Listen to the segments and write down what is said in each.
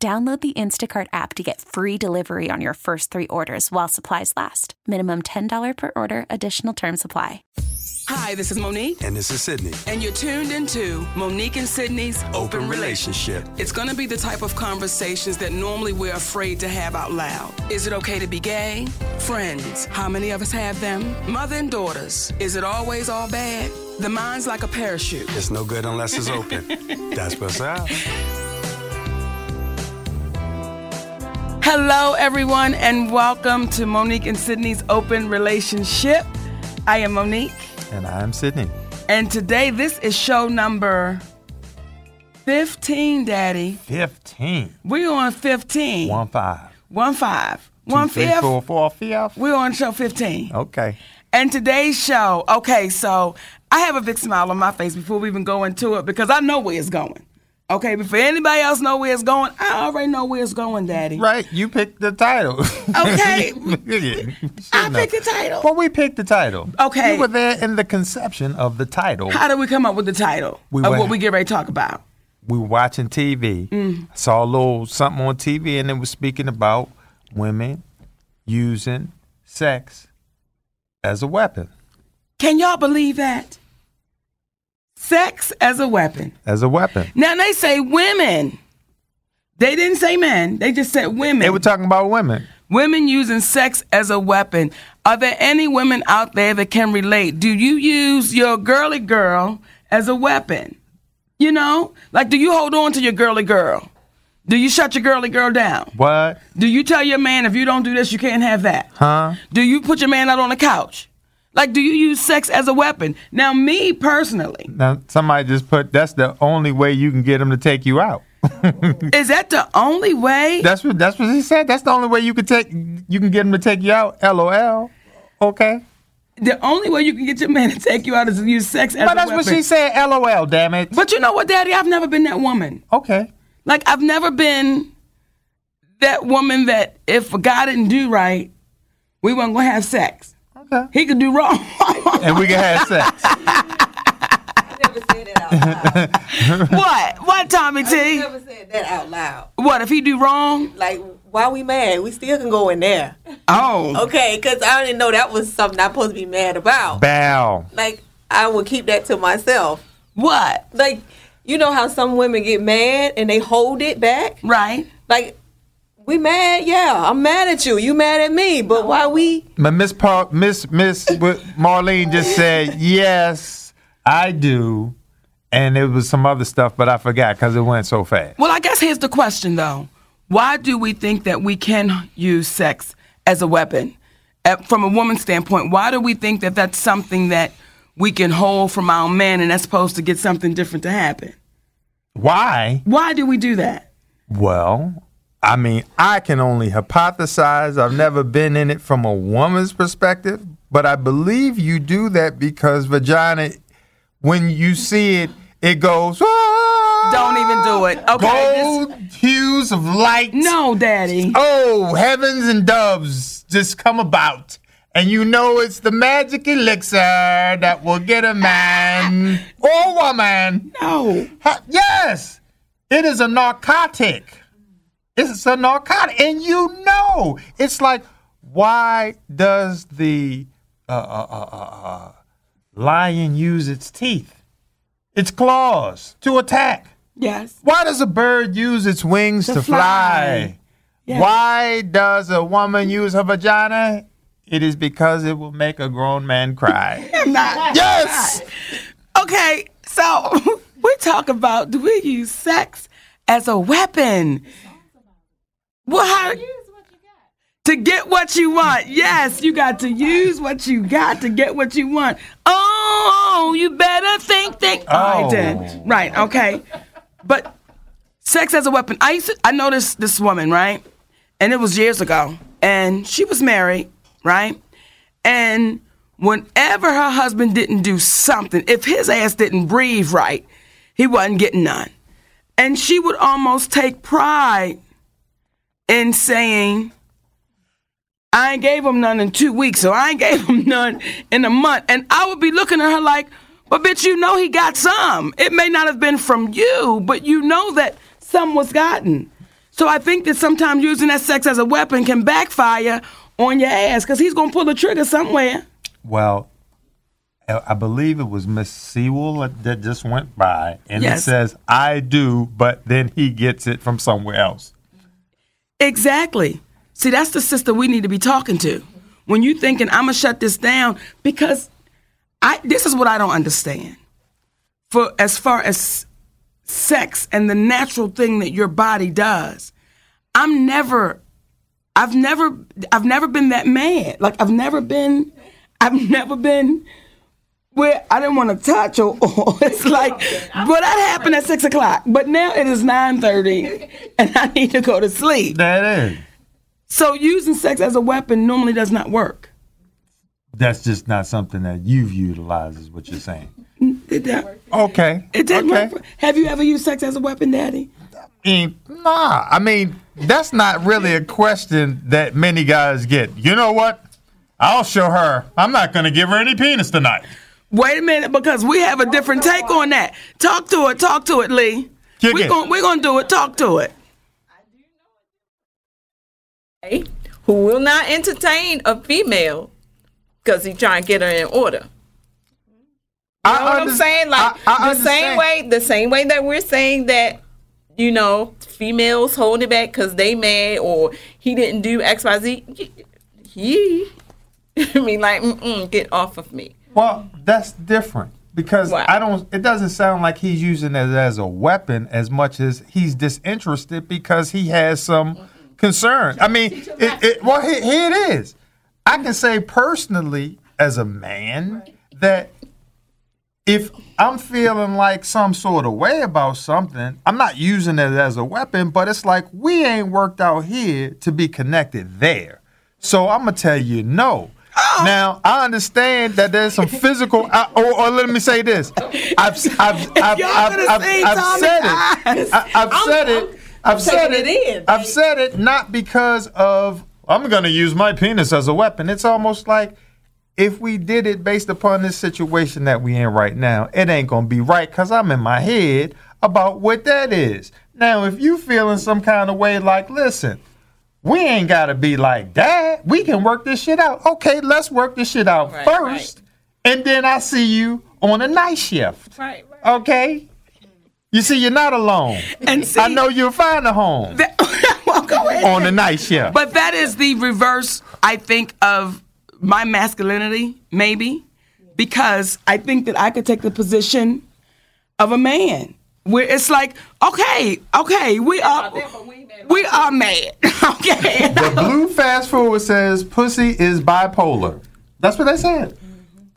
Download the Instacart app to get free delivery on your first three orders while supplies last. Minimum $10 per order, additional term supply. Hi, this is Monique. And this is Sydney. And you're tuned into Monique and Sydney's Open, Open Relationship. Relationship. It's going to be the type of conversations that normally we're afraid to have out loud. Is it okay to be gay? Friends, how many of us have them? Mother and daughters, is it always all bad? The mind's like a parachute. It's no good unless it's open. That's what's up. Hello, everyone, and welcome to Monique and Sydney's Open Relationship. I am Monique, And I'm Sydney. and today this is show number 15, Daddy. 15. We're on 15. One five. One five. Two, One three, fifth. four, four, fifth. We're on show 15. Okay. And today's show, okay, so I have a big smile on my face before we even go into it because I know where it's going. Okay, before anybody else know where it's going, I already know where it's going, Daddy. Right, you picked the title. Okay. Yeah, I picked the title. Well, we picked the title. Okay. You were there in the conception of the title. How did we come up with the title We of what we get ready to talk about? we were watching TV. Mm. Saw a little something on TV, and it was speaking about women using sex as a weapon. Can y'all believe that? Sex as a weapon. As a weapon. Now they say women. They didn't say men. They just said women. They were talking about women. Women using sex as a weapon. Are there any women out there that can relate? Do you use your girly girl as a weapon? You know? Like, do you hold on to your girly girl? Do you shut your girly girl down? What? Do you tell your man if you don't do this, you can't have that? Huh? Do you put your man out on the couch? Like, do you use sex as a weapon? Now, me personally, Now somebody just put that's the only way you can get them to take you out. is that the only way? That's what that's what he said. That's the only way you can take you can get him to take you out. LOL. Okay. The only way you can get your man to take you out is to use sex as But a that's what she said. LOL. Damn it. But you know what, Daddy? I've never been that woman. Okay. Like I've never been that woman that if a guy didn't do right, we weren't gonna have sex. Okay. He could do wrong. And we can have sex. never said that out loud. what? What, Tommy I T? never said that out loud. What if he do wrong? Like, why we mad? We still can go in there. Oh, Okay, because I didn't know that was something I'm supposed to be mad about. Bow. Like, I would keep that to myself. what? Like, you know how some women get mad and they hold it back? Right? Like, we mad? Yeah, I'm mad at you. You mad at me. But why we? But Miss Paul, Miss Miss Marlene just said yes, I do, and it was some other stuff, but I forgot because it went so fast. Well, I guess here's the question though: Why do we think that we can use sex as a weapon? Uh, from a woman's standpoint, why do we think that that's something that we can hold from our men, and that's supposed to get something different to happen? Why? Why do we do that? Well, I mean, I can only hypothesize. I've never been in it from a woman's perspective, but I believe you do that because vagina, when you see it, it goes. "Ah!" Don't even do it. Okay. Gold hues of light. no, Daddy. Oh, heavens and doves just come about. And you know it's the magic elixir that will get a man or a woman. No. Ha- yes, it is a narcotic. It's a narcotic. And you know, it's like, why does the uh, uh, uh, uh, uh, lion use its teeth, its claws to attack? Yes. Why does a bird use its wings to, To fly? fly. Yeah. Why does a woman use her vagina? It is because it will make a grown man cry. Not. yes! Okay, so we talk about do we use sex as a weapon? Well, how, to get what you want. Yes, you got to use what you got to get what you want. Oh, you better think, think. Oh, I Oh. did. Right, okay. But sex as a weapon. I used to, I noticed this woman, right? And it was years ago. And she was married, right? And whenever her husband didn't do something, if his ass didn't breathe right, he wasn't getting none. And she would almost take pride in saying, I ain't gave him none in two weeks, so I ain't gave him none in a month. And I would be looking at her like, but bitch, you know he got some. It may not have been from you, but you know that some was gotten. So I think that sometimes using that sex as a weapon can backfire on your ass because he's gonna pull the trigger somewhere. Well, I I believe it was Miss Sewell that just went by, and Yes. it says, "I do," but then he gets it from somewhere else. Exactly. See, that's the sister we need to be talking to. When you thinking I'm gonna shut this down because I this is what I don't understand. For as far as sex and the natural thing that your body does, I'm never I've never I've never been that mad. Like I've never been I've never been where I didn't want to touch or, or it's like but that happened at six o'clock. But now it is nine thirty and I need to go to sleep. That is. So using sex as a weapon normally does not work. That's just not something that you've utilized, is what you're saying. It, that- Okay. it didn't okay. work. for- Have you ever used sex as a weapon, Daddy? Eh, Nah, I mean that's not really a question that many guys get. You know what? I'll show her. I'm not going to give her any penis tonight. Wait a minute, because we have a different take on that. Talk to it. Talk to it, Lee. Kick We're it. going we're gonna do it. Talk to it. who will not entertain a female because he trying to get her in order. You know what I'm saying? Like I- I the same way, the same way that we're saying that, you know, females hold it back because they mad or he didn't do X, Y, Z. He, I mean, like, mm-mm, get off of me. Well, that's different because Why? I don't. It doesn't sound like he's using it as a weapon as much as he's disinterested because he has some concern. I mean, it, it, well, here, here it is. I can say personally, as a man, that if I'm feeling like some sort of way about something, I'm not using it as a weapon, but it's like we ain't worked out here to be connected there. So I'm gonna tell you no. Now I understand that there's some physical, I, or, or let me say this: I've I've I've, I've, I've, seen I've Tommy's said it. I, I've said it. I've said it. it in, I've said it not because of I'm gonna use my penis as a weapon. It's almost like if we did it based upon this situation that we in right now, it ain't gonna be right because I'm in my head about what that is. Now, if you feeling some kind of way, like, listen, we ain't gotta be like that. We can work this shit out. Okay, let's work this shit out Right, first, and then I see you on a night shift. Right, right. Okay. You see, you're not alone. And see, I know you'll find a home that, well, go ahead. on the night shift. But that is the reverse, I think, of my masculinity, maybe, because I think that I could take the position of a man, where it's like, okay, okay, we are, we are mad, okay. The blue fast forward says pussy is bipolar. That's what they said.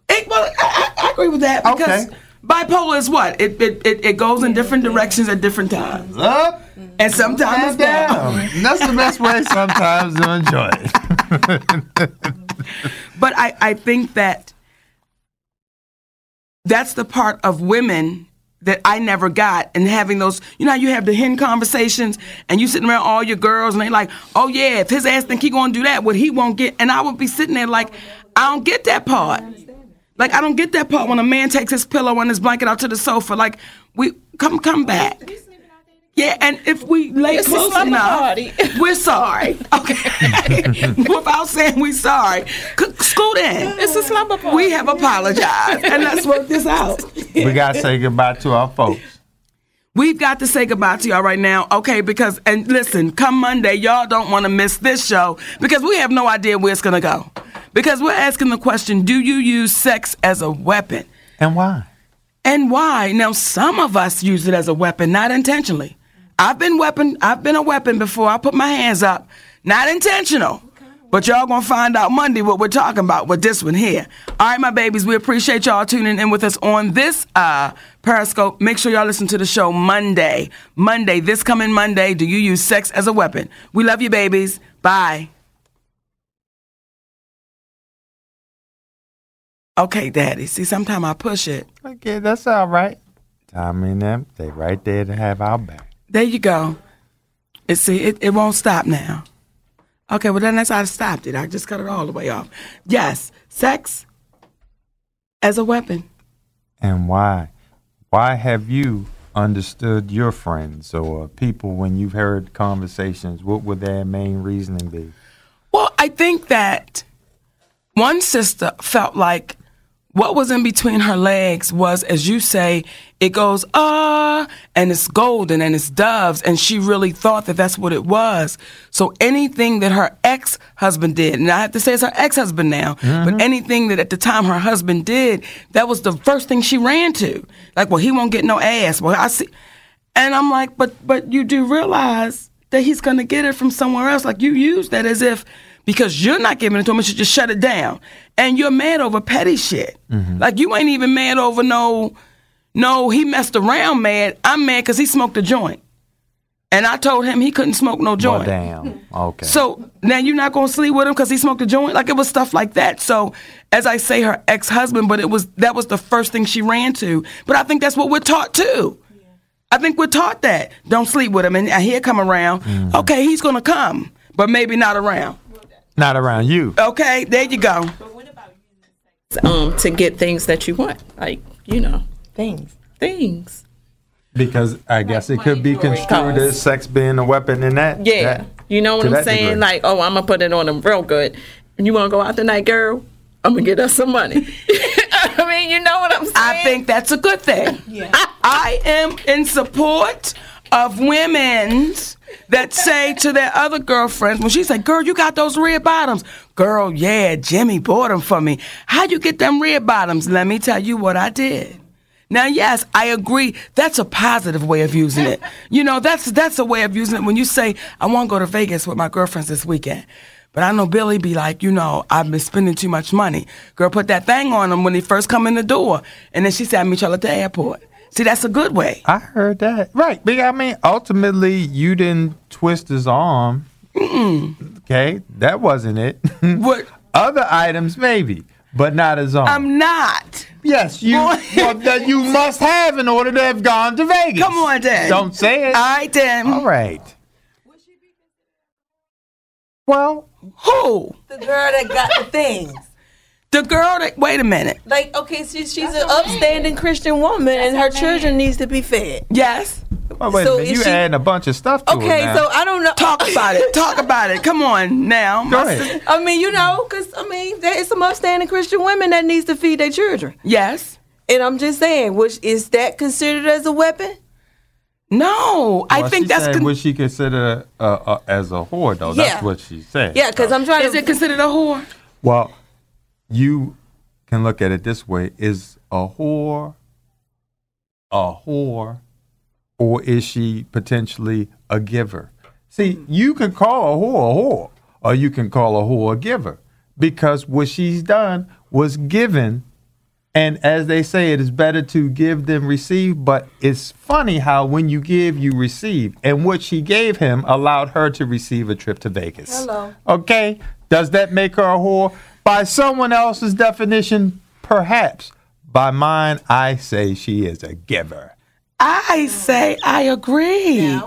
It- well, I, I agree with that because Okay. bipolar is what it, it it it goes in different directions at different times, Up and sometimes it's down. down. That's the best way sometimes to enjoy it. But I, I think that that's the part of women that I never got and having those, you know, you have the hen conversations and you sitting around all your girls and they like, oh yeah, if his ass think he gonna do that, what he won't get. And I would be sitting there like, I don't get that part. Like I don't get that part when a man takes his pillow and his blanket out to the sofa. Like we come come back. Yeah, and if we lay It's a close slumber enough, party. we're sorry. Okay, without saying we're sorry, C- scoot in. It's a slumber party. We have apologized, and let's work this out. we gotta say goodbye to our folks. We've got to say goodbye to y'all right now, okay? Because and listen, come Monday, y'all don't want to miss this show because we have no idea where it's gonna go. Because we're asking the question: Do you use sex as a weapon, And why? and why? Now, some of us use it as a weapon, not intentionally. I've been weapon. I've been a weapon before. I put my hands up, not intentional, But y'all gonna find out Monday what we're talking about with this one here. All right, my babies, we appreciate y'all tuning in with us on this uh, Periscope. Make sure y'all listen to the show Monday. Monday, this coming Monday, do you use sex as a weapon? We love you, babies. Bye. Okay, Daddy. See, sometimes I push it. Okay, that's all right. Tommy and them, they right there to have our back. There you go. It see, it, it won't stop now. Okay, well then that's how I stopped it. I just cut it all the way off. Yes, sex as a weapon. And why? Why have you understood your friends or people when you've heard conversations? What would their main reasoning be? Well, I think that one sister felt like what was in between her legs was, as you say, it goes, ah, and it's golden and it's doves. And she really thought that that's what it was. So anything that her ex husband did, and I have to say it's her ex husband now, but anything that at the time her husband did, that was the first thing she ran to. Like, well, he won't get no ass. Well, I see. And I'm like, but, but you do realize that he's going to get it from somewhere else. Like, you use that as if, because you're not giving it to him, you should just shut it down. And you're mad over petty shit. Mm-hmm. Like you ain't even mad over no, no, he messed around mad. I'm mad because he smoked a joint. And I told him he couldn't smoke no Well, joint. damn. Okay. So now you're not gonna sleep with him because he smoked a joint. Like it was stuff like that. So as I say, her ex husband, but it was that was the first thing she ran to. But I think that's what we're taught too. I think we're taught that don't sleep with him, and uh, he'll come around. Mm-hmm. Okay, he's gonna come, but maybe not around. Not around you. Okay, there you go. But what about using sex um, to get things that you want, like you know, Things. things. Because I guess it could be construed as sex being a weapon in that. Yeah, that- you know what I'm saying? degree. Like, oh, I'm gonna put it on them real good. You want to go out tonight, girl? I'm gonna get us some money. I mean, you know what I'm saying? I think that's a good thing. Yeah. I am in support of women that say to their other girlfriends when she say, "Girl, you got those red bottoms." Girl, yeah, Jimmy bought them for me. How you get them red bottoms? Let me tell you what I did. Now, yes, I agree. That's a positive way of using it. You know, that's that's a way of using it when you say, "I want to go to Vegas with my girlfriends this weekend." But I know Billy be like, you know, I've been spending too much money. Girl, put that thing on him when he first come in the door, and then she said, "I meet y'all at the airport." See, that's a good way. I heard that. Right. But I mean, ultimately, you didn't twist his arm. Okay. That wasn't it. What? Other items, maybe, but not his arm. I'm not. yes, you Boy. well, that you must have in order to have gone to Vegas. Come on, Dad. Don't say it. All right, then. All right. Well, Who? The girl that got the things. The girl that. Wait a minute. Like, okay, she, she's an upstanding Christian woman, and her children needs to be fed. Yes. well wait So a minute. is You she- adding a bunch of stuff to it Okay, now. so I don't know. Talk about it. Talk about it. Come on now. Go ahead. I mean, you know, because I mean, there is some upstanding Christian women that needs to feed their children, Yes. and I'm just saying, which is that considered as a weapon? No, I think she that's. Con- what she considered uh, uh, as a whore, though. Yeah. That's what she said. Yeah, because I'm trying is to. it considered a whore? Well, you can look at it this way: is a whore a whore, or is she potentially a giver? See, you can call a whore a whore, or you can call a whore a giver, because what she's done was given. And as they say, it is better to give than receive. But it's funny how when you give, you receive. And what she gave him allowed her to receive a trip to Vegas. Hello. Okay? Does that make her a whore? By someone else's definition, perhaps. By mine, I say she is a giver. I say I agree.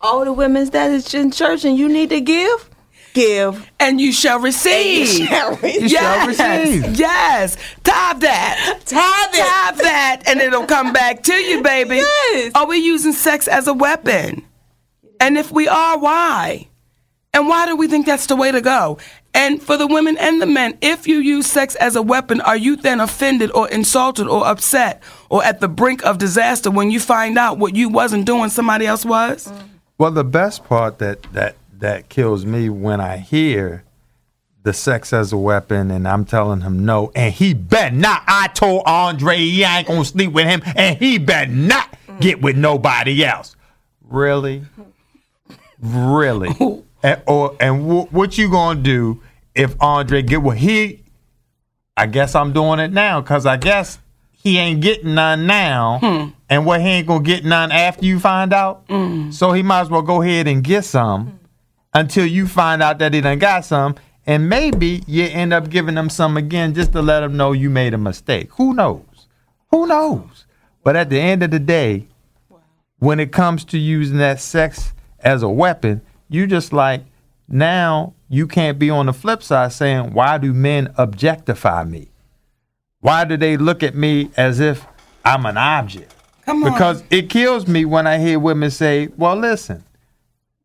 all the women's that is in church, and you need to give, give. And you shall receive. You shall receive. Yes. receive. Yes. Tithe that. Tithe it. Tithe that, and it'll come back to you, baby. Yes. Are we using sex as a weapon? And if we are, why? And why do we think that's the way to go? And for the women and the men, if you use sex as a weapon, are you then offended or insulted or upset or at the brink of disaster when you find out what you wasn't doing, somebody else was? Mm. Well, the best part that that that kills me when I hear the sex as a weapon, and I'm telling him no, and he bet not. I told Andre he ain't gonna sleep with him, and he bet not mm. get with nobody else. Really, really, and, or and wh- what you gonna do if Andre get what he, I guess I'm doing it now because I guess he ain't getting none now, hmm. and what he ain't gonna get none after you find out. Hmm. So he might as well go ahead and get some hmm. until you find out that he done got some, and maybe you end up giving them some again just to let them know you made a mistake. Who knows? Who knows? But at the end of the day, when it comes to using that sex as a weapon, you just like now you can't be on the flip side saying, why do men objectify me? Why do they look at me as if I'm an object? Come on. Because it kills me when I hear women say, well, listen,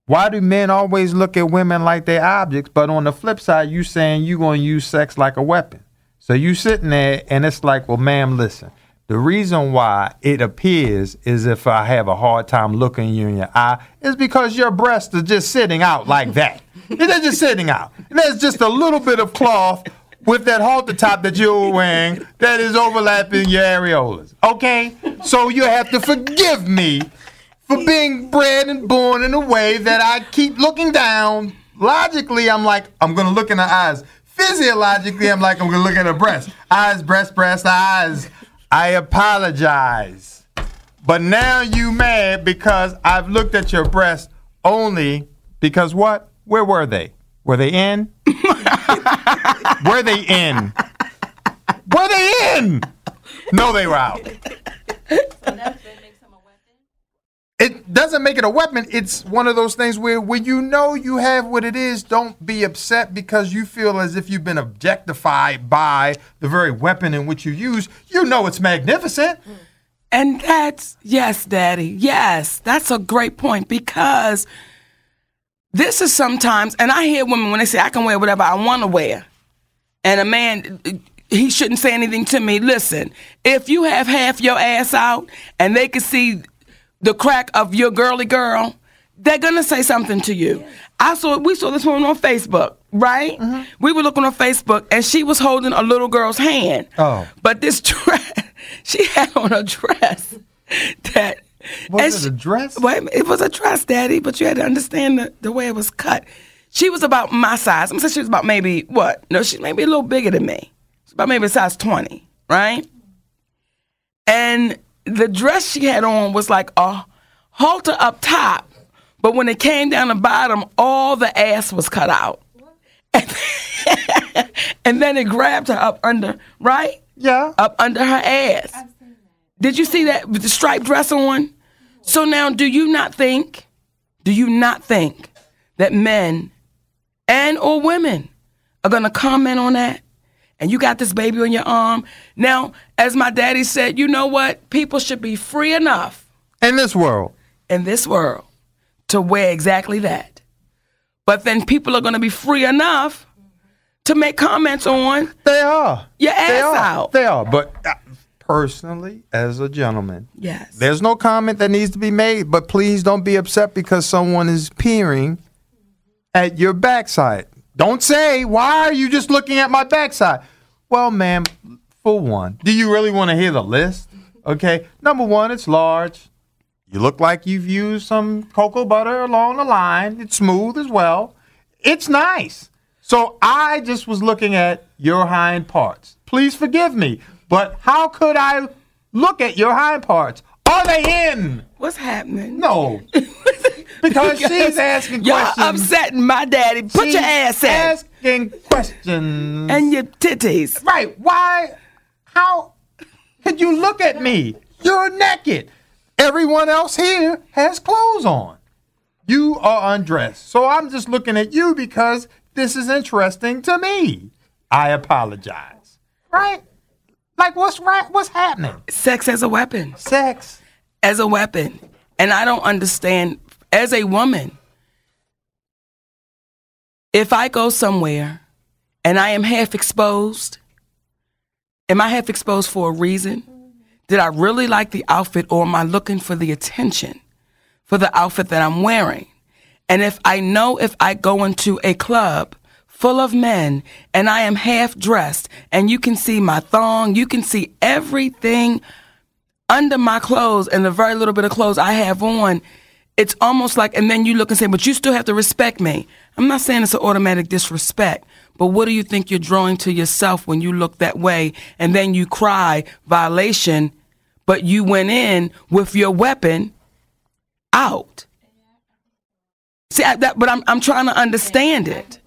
why do men always look at women like they're objects? But on the flip side, you saying you going to use sex like a weapon. So you sitting there and it's like, well, ma'am, listen. The reason why it appears as if I have a hard time looking you in your eye is because your breasts are just sitting out like that. They're just sitting out. And there's just a little bit of cloth with that halter top that you're wearing that is overlapping your areolas. Okay? So you have to forgive me for being bred and born in a way that I keep looking down. Logically, I'm like, I'm gonna look in her eyes. Physiologically, I'm like, I'm gonna look at her breast. Eyes, breast, breast, eyes. I apologize. But now you mad because I've looked at your breast only because what? Where were they? Were they in? were they in? Were they in? No, they were out. It doesn't make it a weapon. It's one of those things where when you know you have what it is, don't be upset because you feel as if you've been objectified by the very weapon in which you use. You know it's magnificent. And that's, yes, Daddy, yes, that's a great point because this is sometimes, and I hear women when they say, I can wear whatever I want to wear. And a man, he shouldn't say anything to me. Listen, if you have half your ass out and they can see the crack of your girly girl, they're gonna say something to you. I saw we saw this woman on Facebook, right? Mm-hmm. We were looking on Facebook and she was holding a little girl's hand. Oh. But this dress, she had on a dress that Was and it she- a dress? Wait, it was a dress, Daddy, but you had to understand the, the way it was cut. She was about my size. I'm saying she was about maybe what? No, she's maybe a little bigger than me. She's about maybe a size 20, right? And the dress she had on was like a halter up top, but when it came down the bottom, all the ass was cut out. and then it grabbed her up under, right? Yeah. Up under her ass. Did you see that with the striped dress on? So now, do you not think, do you not think that men and or women are gonna comment on that? And you got this baby on your arm. Now, as my daddy said, you know what? People should be free enough In this world. in this world to wear exactly that. But then people are gonna be free enough to make comments on They are. Your They are. out. They are. But uh, personally, as a gentleman, yes. there's no comment that needs to be made. But please don't be upset because someone is peering at your backside. Don't say, why are you just looking at my backside? Well, ma'am, for one, do you really want to hear the list? Okay. Number one, it's large. You look like you've used some cocoa butter along the line. It's smooth as well. It's nice. So I just was looking at your hind parts. Please forgive me, but how could I look at your hind parts? Are they in? What's happening? No. because she's asking Y'all questions. upsetting my daddy. Put She's your ass in. Asking questions. And your titties. Right. Why? How could you look at me? You're naked. Everyone else here has clothes on. You are undressed. So I'm just looking at you because this is interesting to me. I apologize. Right? Like what's right? What's happening? Sex as a weapon. Sex. As a weapon. And I don't understand, as a woman, if I go somewhere and I am half exposed, am I half exposed for a reason? Did I really like the outfit or am I looking for the attention for the outfit that I'm wearing? And if I know if I go into a club full of men and I am half dressed and you can see my thong, you can see everything under my clothes and the very little bit of clothes I have on, it's almost like, and then you look and say, but you still have to respect me. I'm not saying it's an automatic disrespect, but what do you think you're drawing to yourself when you look that way and then you cry violation, but you went in with your weapon out? See, I, that, but I'm, I'm trying to understand it.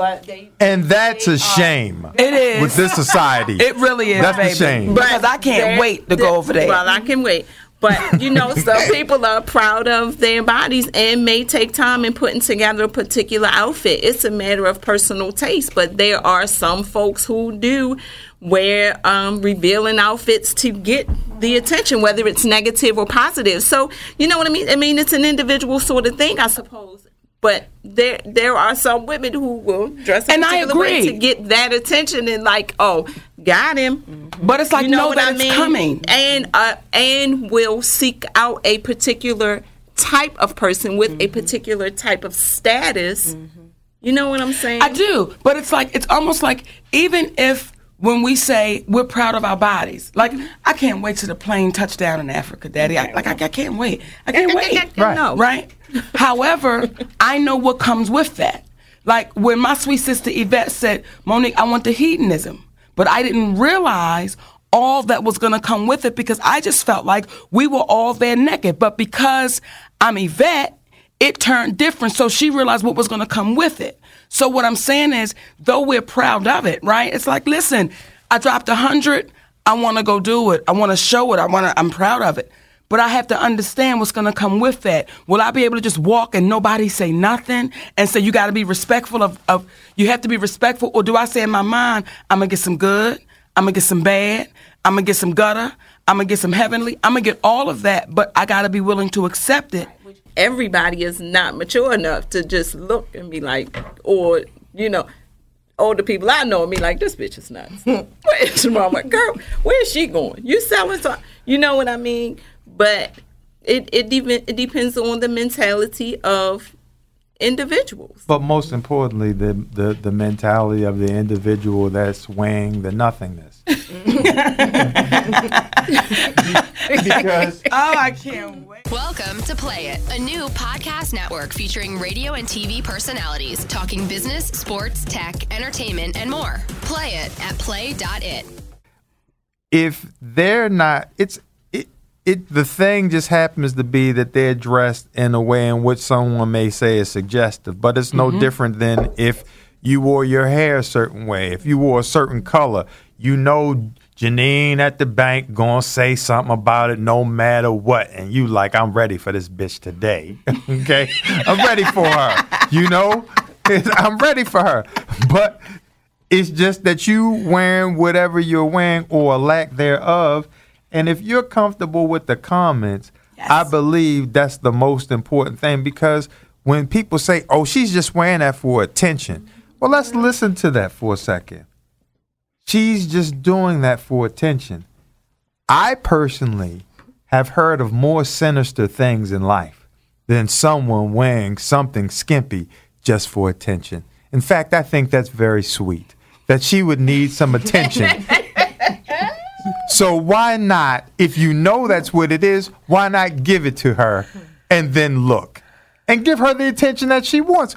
But they And that's a shame It is. with this society. It really is, That's a baby. shame. Because I can't wait to go over there. Well, I can wait. But you know, some people are proud of their bodies and may take time in putting together a particular outfit. It's a matter of personal taste, but there are some folks who do wear um, revealing outfits to get the attention, whether it's negative or positive. So you know what I mean? I mean, it's an individual sort of thing, I suppose. But there, there are some women who will dress And I agree. to get that attention and like, oh, got him mm-hmm. but it's like, you know know what I mean? coming. And uh, and will seek out a particular type of person with a mm-hmm. particular type of status. Mm-hmm. You know what I'm saying? I do, but it's like it's almost like even if when we say we're proud of our bodies, like I can't wait to the plane touchdown in Africa, Daddy. I, like I, I can't wait. I can't wait. Right. No. Right. However, I know what comes with that. Like when my sweet sister Yvette said, Monique, I want the hedonism, but I didn't realize all that was going to come with it because I just felt like we were all there naked. But because I'm Yvette, it turned different. So she realized what was going to come with it. So what I'm saying is, though we're proud of it, right? It's like, listen, I dropped a hundred. I want to go do it. I want to show it. I want to. I'm proud of it. But I have to understand what's going to come with that. Will I be able to just walk and nobody say nothing and say you got to be respectful of, of? You have to be respectful, or do I say in my mind, I'm gonna get some good, I'm gonna get some bad, I'm gonna get some gutter, I'm gonna get some heavenly, I'm gonna get all of that, but I got to be willing to accept it. Everybody is not mature enough to just look and be like, or you know. Older people I know and be like, this bitch is nuts. Where's mama? Girl, where's she going? You selling to you know what I mean? But it it even it depends on the mentality of individuals. But most importantly, the, the, the mentality of the individual that's weighing the nothingness. because Oh, I can't wait. Welcome to Play It, a new podcast network featuring radio and TV personalities talking business, sports, tech, entertainment, and more. Play it at play.it. if they're not, it's it. The thing just happens to be that they're dressed in a way in which someone may say is suggestive, but it's no mm-hmm. different than if you wore your hair a certain way, if you wore a certain color. You know, Janine at the bank gonna say something about it no matter what, and you like, I'm ready for this bitch today. okay, I'm ready for her. You know, I'm ready for her, but. It's just that you wearing whatever you're wearing or lack thereof. And if you're comfortable with the comments, I believe that's the most important thing because when people say, oh, she's just wearing that for attention, well, let's mm-hmm. listen to that for a second. She's just doing that for attention. I personally have heard of more sinister things in life than someone wearing something skimpy just for attention. In fact, I think that's very sweet that she would need some attention. So why not, if you know that's what it is, why not give it to her and then look and give her the attention that she wants?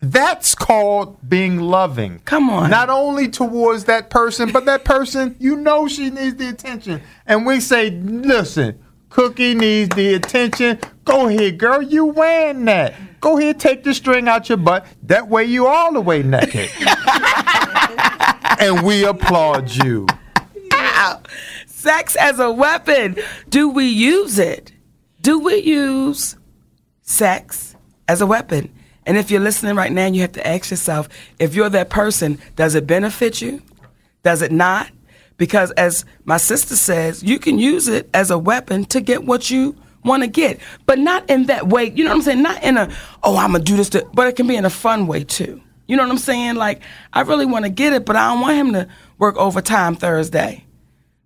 That's called being loving. Come on. Not only towards that person, but that person, you know she needs the attention. And we say, listen, Cookie needs the attention. Go ahead, girl, you wearing that. Go ahead, take the string out your butt. That way you all the way naked. and we applaud you. Sex as a weapon. Do we use it? Do we use sex as a weapon? And if you're listening right now, you have to ask yourself if you're that person, does it benefit you? Does it not? Because as my sister says, you can use it as a weapon to get what you want to get, but not in that way. You know what I'm saying? Not in a, oh, I'm going to do this, to, but it can be in a fun way too. You know what I'm saying? Like, I really want to get it, but I don't want him to work overtime Thursday.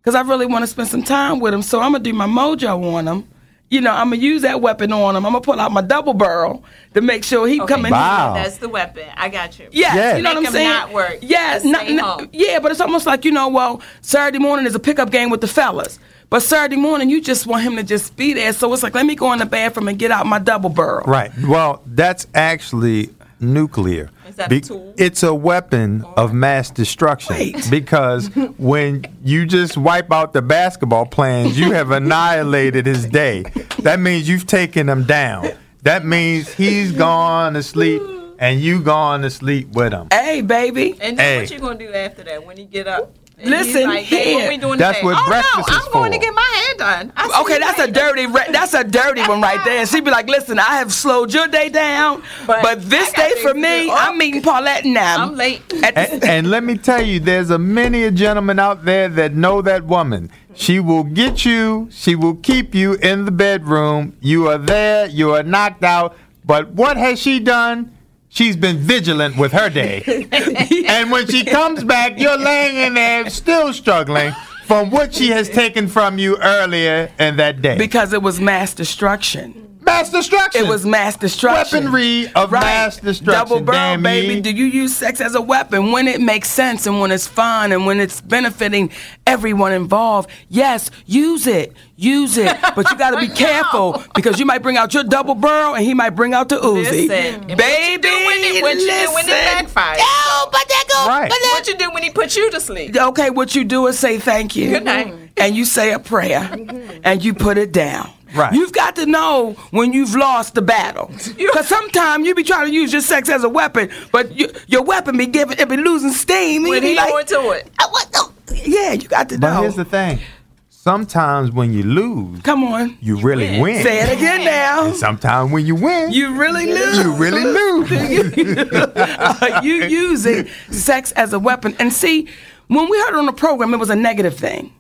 Because I really want to spend some time with him. So I'm going to do my mojo on him. You know, I'm going to use that weapon on him. I'm going to pull out my double barrel to make sure he come in. Wow. That's the weapon. I got you. Yes, Yeah. you know Make what I'm him saying? not work. Yes, not- stay not- home. yeah, but it's almost like you know, well, Saturday morning is a pickup game with the fellas. But Saturday morning, you just want him to just be there. So it's like, let me go in the bathroom and get out my double barrel. Right. Well, that's actually nuclear. Is that a tool? It's a weapon of mass destruction Wait. because when you just wipe out the basketball plans, you have annihilated his day. That means you've taken him down. That means he's gone to sleep and you gone to sleep with him. Hey, baby. And then Hey. what you gonna do after that when he get up? And he's Listen like, hey, what here. we doing That's today? what oh, breakfast no, is I'm going to get my hair done. I Okay, that's a dirty. Re- that's a dirty one right there. And she'd be like, "Listen, I have slowed your day down, but, But this day for me, do. I'm oh, meeting Paulette now. I'm late. And, and let me tell you, there's a many a gentleman out there that know that woman. She will get you. She will keep you in the bedroom. You are there. You are knocked out. But what has she done? She's been vigilant with her day. and when she comes back, you're laying in there still struggling from what she has taken from you earlier in that day. because it was mass destruction. Mass destruction. It was mass destruction. Weaponry of Right. mass destruction. Double barrel, baby. ye. Do you use sex as a weapon when it makes sense and when it's fun and when it's benefiting everyone involved? Yes, use it. Use it. But you got to be careful because you might bring out your double barrel and he might bring out the Uzi. Listen, baby, what you do when it- what you do when it backfires? Yo, oh, but that go. Right. But that, What you do when he puts you to sleep? okay, what you do is say thank you. Good night. And you say a prayer mm-hmm. and you put it down. Right. You've got to know when you've lost the battle. Because sometimes you be trying to use your sex as a weapon, but you, your weapon be giving, it be losing steam. and When he like, going to it. "Uh, what the-" Yeah, you got to know. But know. here's the thing. Sometimes when you lose, Come on. you really win. win. Say it again now. And sometimes when you win, You really lose. you really lose. you using sex as a weapon. And see, when we heard it on the program, it was a negative thing.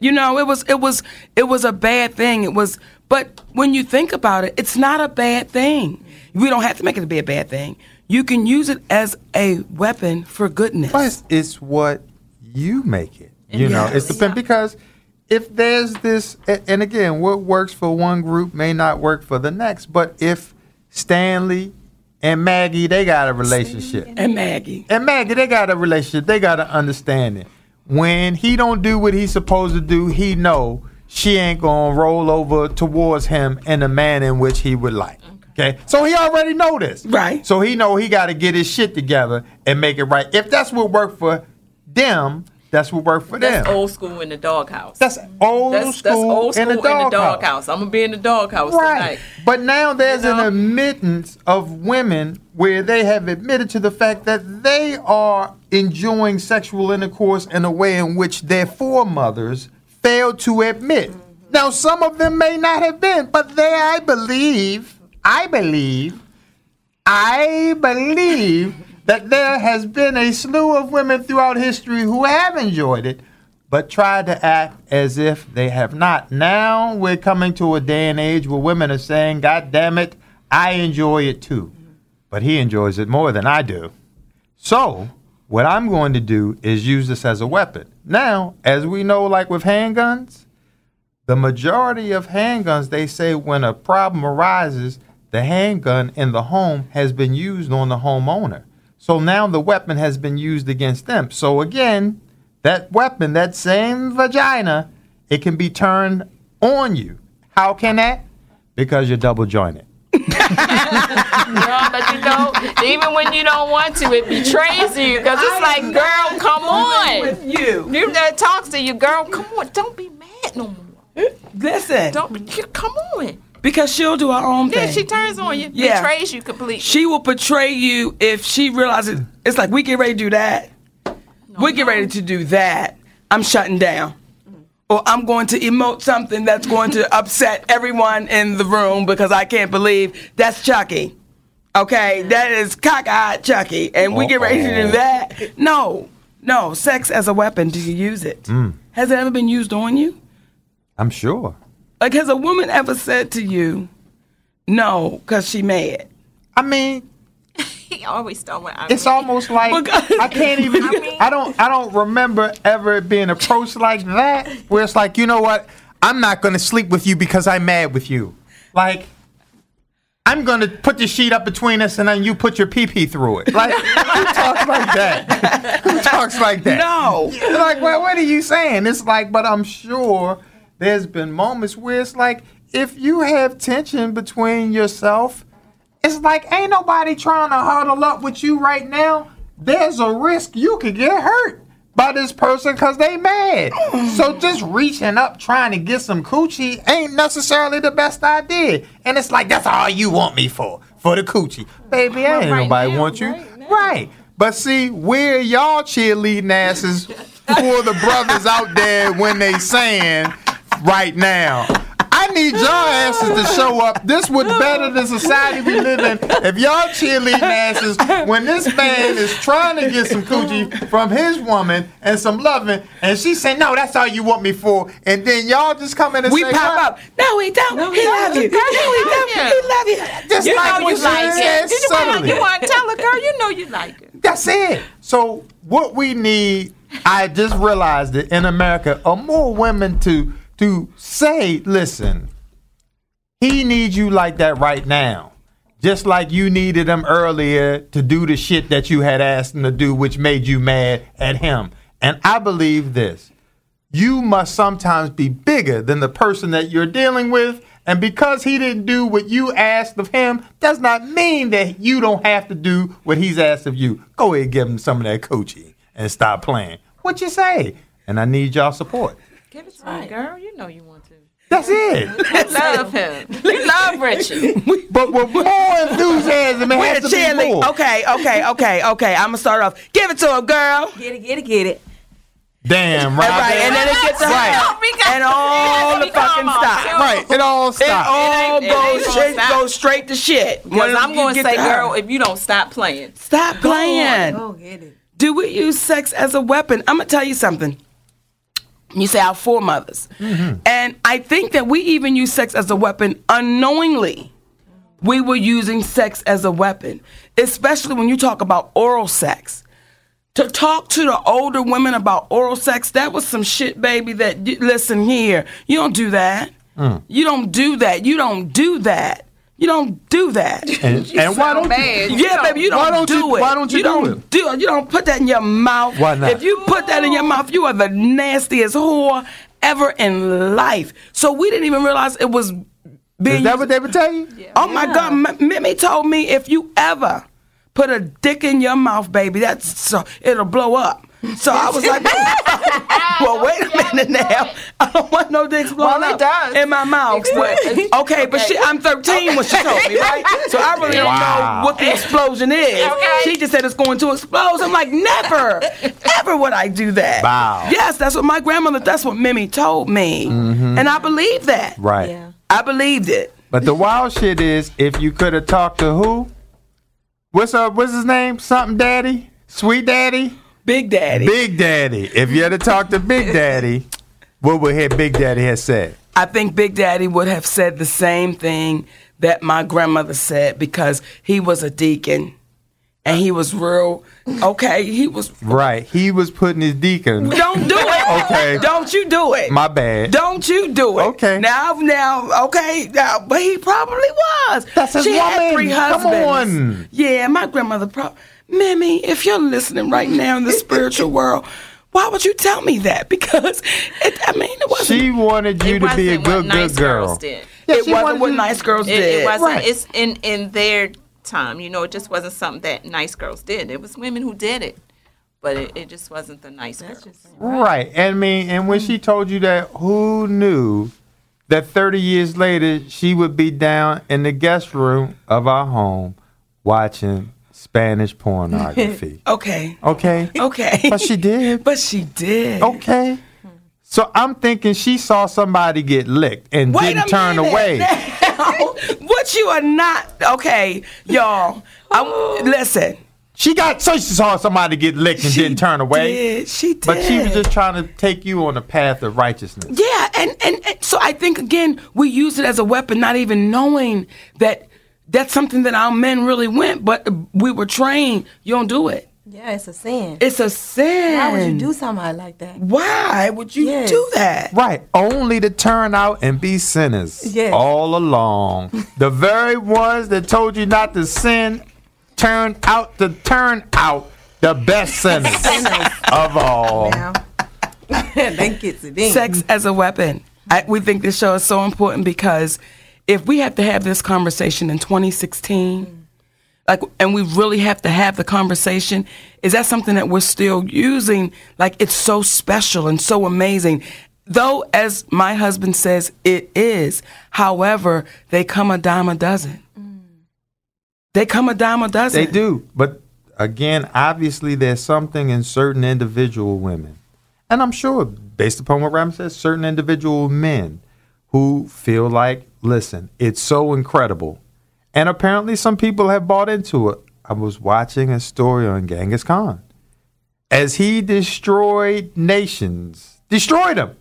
You know, it was it was it was a bad thing. It was but when you think about it, it's not a bad thing. We don't have to make it be a bad thing. You can use it as a weapon for goodness. But it's, it's what you make it. You know, it's depend because if there's this, and again, what works for one group may not work for the next. But if Stanley and Maggie, they got a relationship. And Maggie. And Maggie, they got a relationship. They got an understanding. When he don't do what he's supposed to do, he know she ain't gonna roll over towards him in the man in which he would like. Okay, so he already know this, Right. So he know he got to get his shit together and make it right. If that's what worked for them, that's what worked for them. That's them. old school in the doghouse. That's old that's, school, that's old school in the doghouse. doghouse. I'm gonna be in the doghouse Right. tonight. But now there's You an admittance of women where they have admitted to the fact that they are enjoying sexual intercourse in a way in which their foremothers failed to admit. Now, some of them may not have been, but they, I believe, I believe, I believe that there has been a slew of women throughout history who have enjoyed it, but tried to act as if they have not. Now we're coming to a day and age where women are saying, God damn it, I enjoy it too. But he enjoys it more than I do. So, what I'm going to do is use this as a weapon. Now, as we know, like with handguns, the majority of handguns, they say when a problem arises, the handgun in the home has been used on the homeowner. So now the weapon has been used against them. So again, that weapon, that same vagina, it can be turned on you. How can that? Because you're double jointed. But you know, even when you don't want to, it betrays you because it's like, girl, come on. With you. You that talks to you, girl, come on. Don't be mad no more. Listen. Don't be, come on. because she'll do her own thing. Yeah, she turns on you, Yeah. betrays you completely. She will betray you if she realizes it's like we get ready to do that. we get ready to do that. I'm shutting down. Or I'm going to emote something that's going to upset everyone in the room because I can't believe that's Chucky. Okay, that is cockeyed Chucky, and we get ready to do that. No, no, sex as a weapon. Do you use it? Mm. Has it ever been used on you? I'm sure. Like, has a woman ever said to you, "No," because she mad? I mean, always start with I it's mean. almost like I can't even. I don't. I don't remember ever being approached like that, where it's like, you know what? I'm not going to sleep with you because I'm mad with you. Like, I'm going to put the sheet up between us, and then you put your pee pee through it. Like, who talks like that? Who talks like that? No. like, well, what are you saying? It's like, but I'm sure there's been moments where it's like if you have tension between yourself, it's like ain't nobody trying to huddle up with you right now. There's a risk you could get hurt by this person because they mad. so just reaching up trying to get some coochie ain't necessarily the best idea. And it's like that's all you want me for, for the coochie. Baby, ain't right nobody now, want you. right. Right. But see, where y'all cheerleading asses for the brothers out there when they saying right now. I need y'all asses to show up. This would better the society we live in. If y'all cheerleading asses when this man is trying to get some coochie from his woman and some loving, and she say, "No, that's all you want me for," and then y'all just come in and We say, pop "Well, up. No, he don't. he love you. No, he don't. He love you. Just You like know you like it. said You want, you want to tell a girl, you know you like it. That's it. So what we need, I just realized that in America are more women to to say, listen, he needs you like that right now. Just like you needed him earlier to do the shit that you had asked him to do, which made you mad at him. And I believe this. You must sometimes be bigger than the person that you're dealing with. And because he didn't do what you asked of him, does not mean that you don't have to do what he's asked of you. Go ahead give him some of that coaching and stop playing. What you say? And I need y'all support. Give it to me, girl. You know you want to. That's it. I love him. You love Richie. but with more enthusiasm, it We're has the to be more. Okay, okay, okay, okay. I'm gonna start off. Give it to him, girl. Get it, get it, get it. Damn, right. Right, and then it gets to Right. her, and all the fucking stop. Right, it all It stops. all It ain't- it goes ain't straight, stop. goes straight to shit. Because I'm going to say, girl, if you don't stop playing. stop playing. Go get it. Do we use sex as a weapon? I'm gonna tell you something. You say our foremothers, mm-hmm. and I think that we even use sex as a weapon unknowingly. We were using sex as a weapon, especially when you talk about oral sex. To talk to the older women about oral sex, that was some shit, baby. That listen here, you don't do that. Mm. You don't do that. You don't do that. You don't do that. And, and why don't bad. you? Yeah, baby, you don't, Why don't do you- it. why don't you do don't it? do it. You don't put that in your mouth. Why not? If you put that in your mouth, you are the nastiest whore ever in life. So we didn't even realize it was being. Is that what they would tell you? oh my God, Mimi told me if you ever put a dick in your mouth, baby, that's so it'll blow up. So I was like, well, wait a minute now. I don't want no dicks blowing Well, it up does. in my mouth. But, okay, but she, I'm 13 when she told me, right? So I really don't know what the explosion is. Okay. She just said it's going to explode. I'm like, never, ever would I do that. Wow. Yes, that's what my grandmother, that's what Mimi told me. Mm-hmm. And I believe that. Right. Yeah. I believed it. But the wild shit is if you could have talked to who? What's up? What's his name? Something Daddy? Sweet Daddy? Big Daddy. Big Daddy. If you had to talk to Big Daddy, what would his Big Daddy have said? I think Big Daddy would have said the same thing that my grandmother said because he was a deacon and he was real okay. He was Right. He was putting his deacon. don't do it. Okay. Don't you do it. My bad. Don't you do it. Okay. Now, now, okay. Now, but he probably was. That's his she had woman. three Come on. Yeah, my grandmother probably. Mimi, if you're listening right now in the spiritual world, why would you tell me that? Because it, I mean, it wasn't. She wanted you to be a wasn't good, nice good girl. did. Yeah, it she wasn't wanted what you- nice girls It, did. it wasn't. Right. It's in in their time. You know, it just wasn't something that nice girls did. It was women who did it, but it, it just wasn't the nice girls. Right. And I mean, and when she told you that, who knew that 30 years later she would be down in the guest room of our home watching Spanish pornography? Okay. Okay. Okay. But she did. But she did. Okay. So I'm thinking she saw somebody get licked and Wait didn't turn away. now. what you are not okay, y'all. I, listen. She got so she saw somebody get licked and She didn't turn away. Did. She did. But she was just trying to take you on the path of righteousness. Yeah, and, and and so I think again we use it as a weapon, not even knowing that that's something that our men really went, but we were trained. You don't do it. Yeah, it's a sin. It's a sin. Why would you do something like that? Why would you Yes. do that? Right, only to turn out and be sinners Yes. all along. the very ones that told you not to sin turned out to turn out the best sinners of all. Now, they gets it in. Sex as a weapon. I, we think this show is so important because if we have to have this conversation in 2016, like, and we really have to have the conversation, is that something that we're still using? Like, it's so special and so amazing. Though, as my husband says, it is. However, they come a dime a dozen. They come a dime a dozen. They do. But again, obviously, there's something in certain individual women. And I'm sure, based upon what Ram says, certain individual men who feel like, listen, it's so incredible. And apparently, some people have bought into it. I was watching a story on Genghis Khan. As he destroyed nations, destroyed them,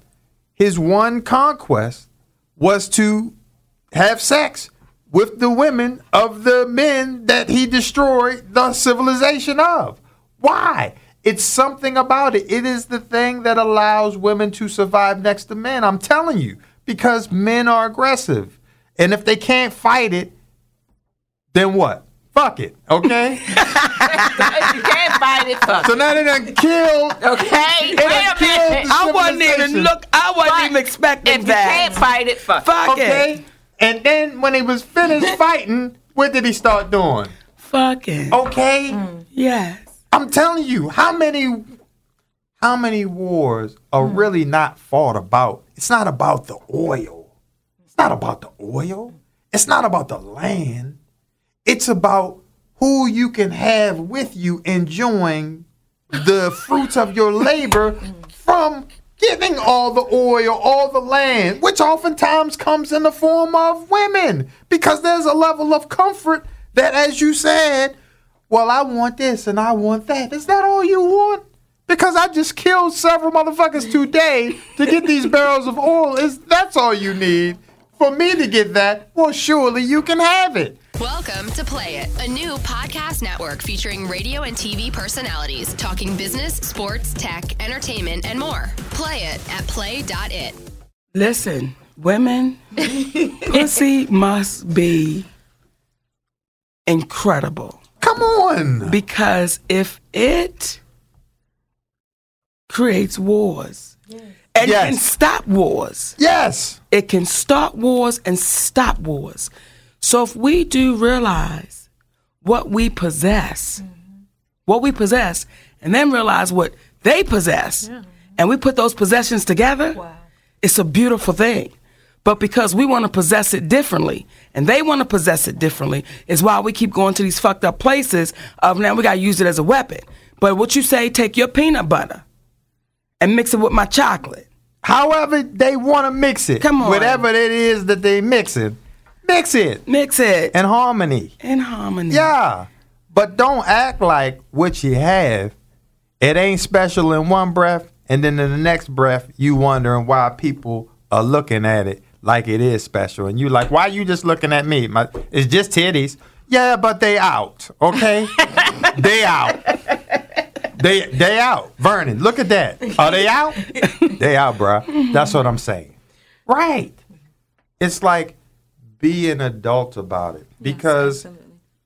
his one conquest was to have sex with the women of the men that he destroyed the civilization of. Why? It's something about it. It is the thing that allows women to survive next to men. I'm telling you, because men are aggressive. And if they can't fight it, then what? Fuck it, okay? If you can't fight it, fuck. so now they done killed. Okay, They done wait a killed minute. I wasn't even civilization. look. I wasn't But even expecting If you can't fight it, fuck. Fuck Okay? it. And then when he was finished fighting, what did he start doing? Fuck it. Okay? Mm. Yes. I'm telling you, how many how many wars are hmm. really not fought about? It's not about the oil. It's not about the oil. It's not about the land. It's about who you can have with you enjoying the fruits of your labor from getting all the oil, all the land, which oftentimes comes in the form of women because there's a level of comfort that, as you said, well, I want this and I want that. Is that all you want? Because I just killed several motherfuckers today to get these barrels of oil. Is that's all you need for me to get that? Well, surely you can have it. Welcome to Play It, a new podcast network featuring radio and TV personalities talking business, sports, tech, entertainment, and more. Play it at play.it. Listen, women, pussy must be incredible Come on. because if it creates wars and Yes. can stop wars, Yes. it can start wars and stop wars. So if we do realize what we possess, mm-hmm. what we possess, and then realize what they possess, and we put those possessions together, it's a beautiful thing. But because we want to possess it differently, and they want to possess it differently, is why we keep going to these fucked up places of now we got to use it as a weapon. But what you say, take your peanut butter and mix it with my chocolate. However they want to mix it. Come on. Whatever it is that they mix it, mix it Mix it in harmony. in harmony. Yeah. But don't act like what you have, it ain't special in one breath, and then in the next breath, you wondering why people are looking at it like it is special. And you like, why you just looking at me? My, it's just titties. Yeah, but they out, okay? they out. They they out. Vernon, look at that. Are they out? they out, bruh. That's what I'm saying. Right. It's like be an adult about it. Because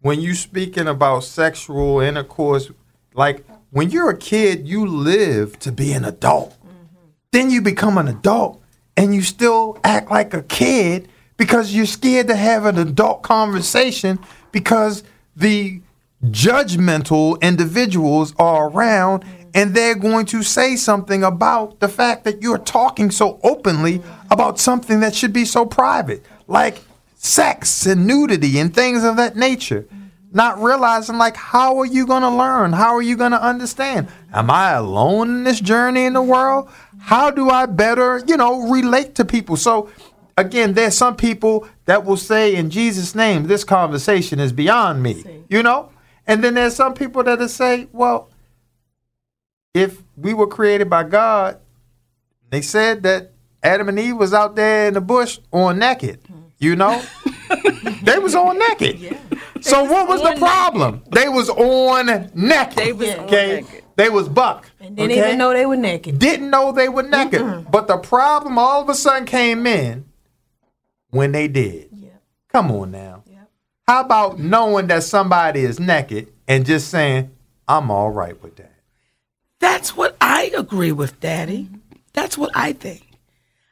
when you speaking about sexual intercourse, like when you're a kid, you live to be an adult. Mm-hmm. Then you become an adult and you still act like a kid because you're scared to have an adult conversation because the judgmental individuals are around and they're going to say something about the fact that you're talking so openly about something that should be so private, like sex and nudity and things of that nature. Not realizing, like, how are you going to learn? How are you going to understand? Am I alone in this journey in the world? How do I better, you know, relate to people? So, again, there's some people that will say, in Jesus' name, this conversation is beyond me, you know? And then there's some people that will say, well, if we were created by God, they said that Adam and Eve was out there in the bush on naked, you know? they was on naked. So what was the problem? They was on naked. They was on okay? naked. They was buck. Didn't okay? even know they were naked. didn't know they were naked. But the problem all of a sudden came in when they did. Come on now. How about knowing that somebody is naked and just saying, I'm all right with that? That's what I agree with, Daddy. That's what I think.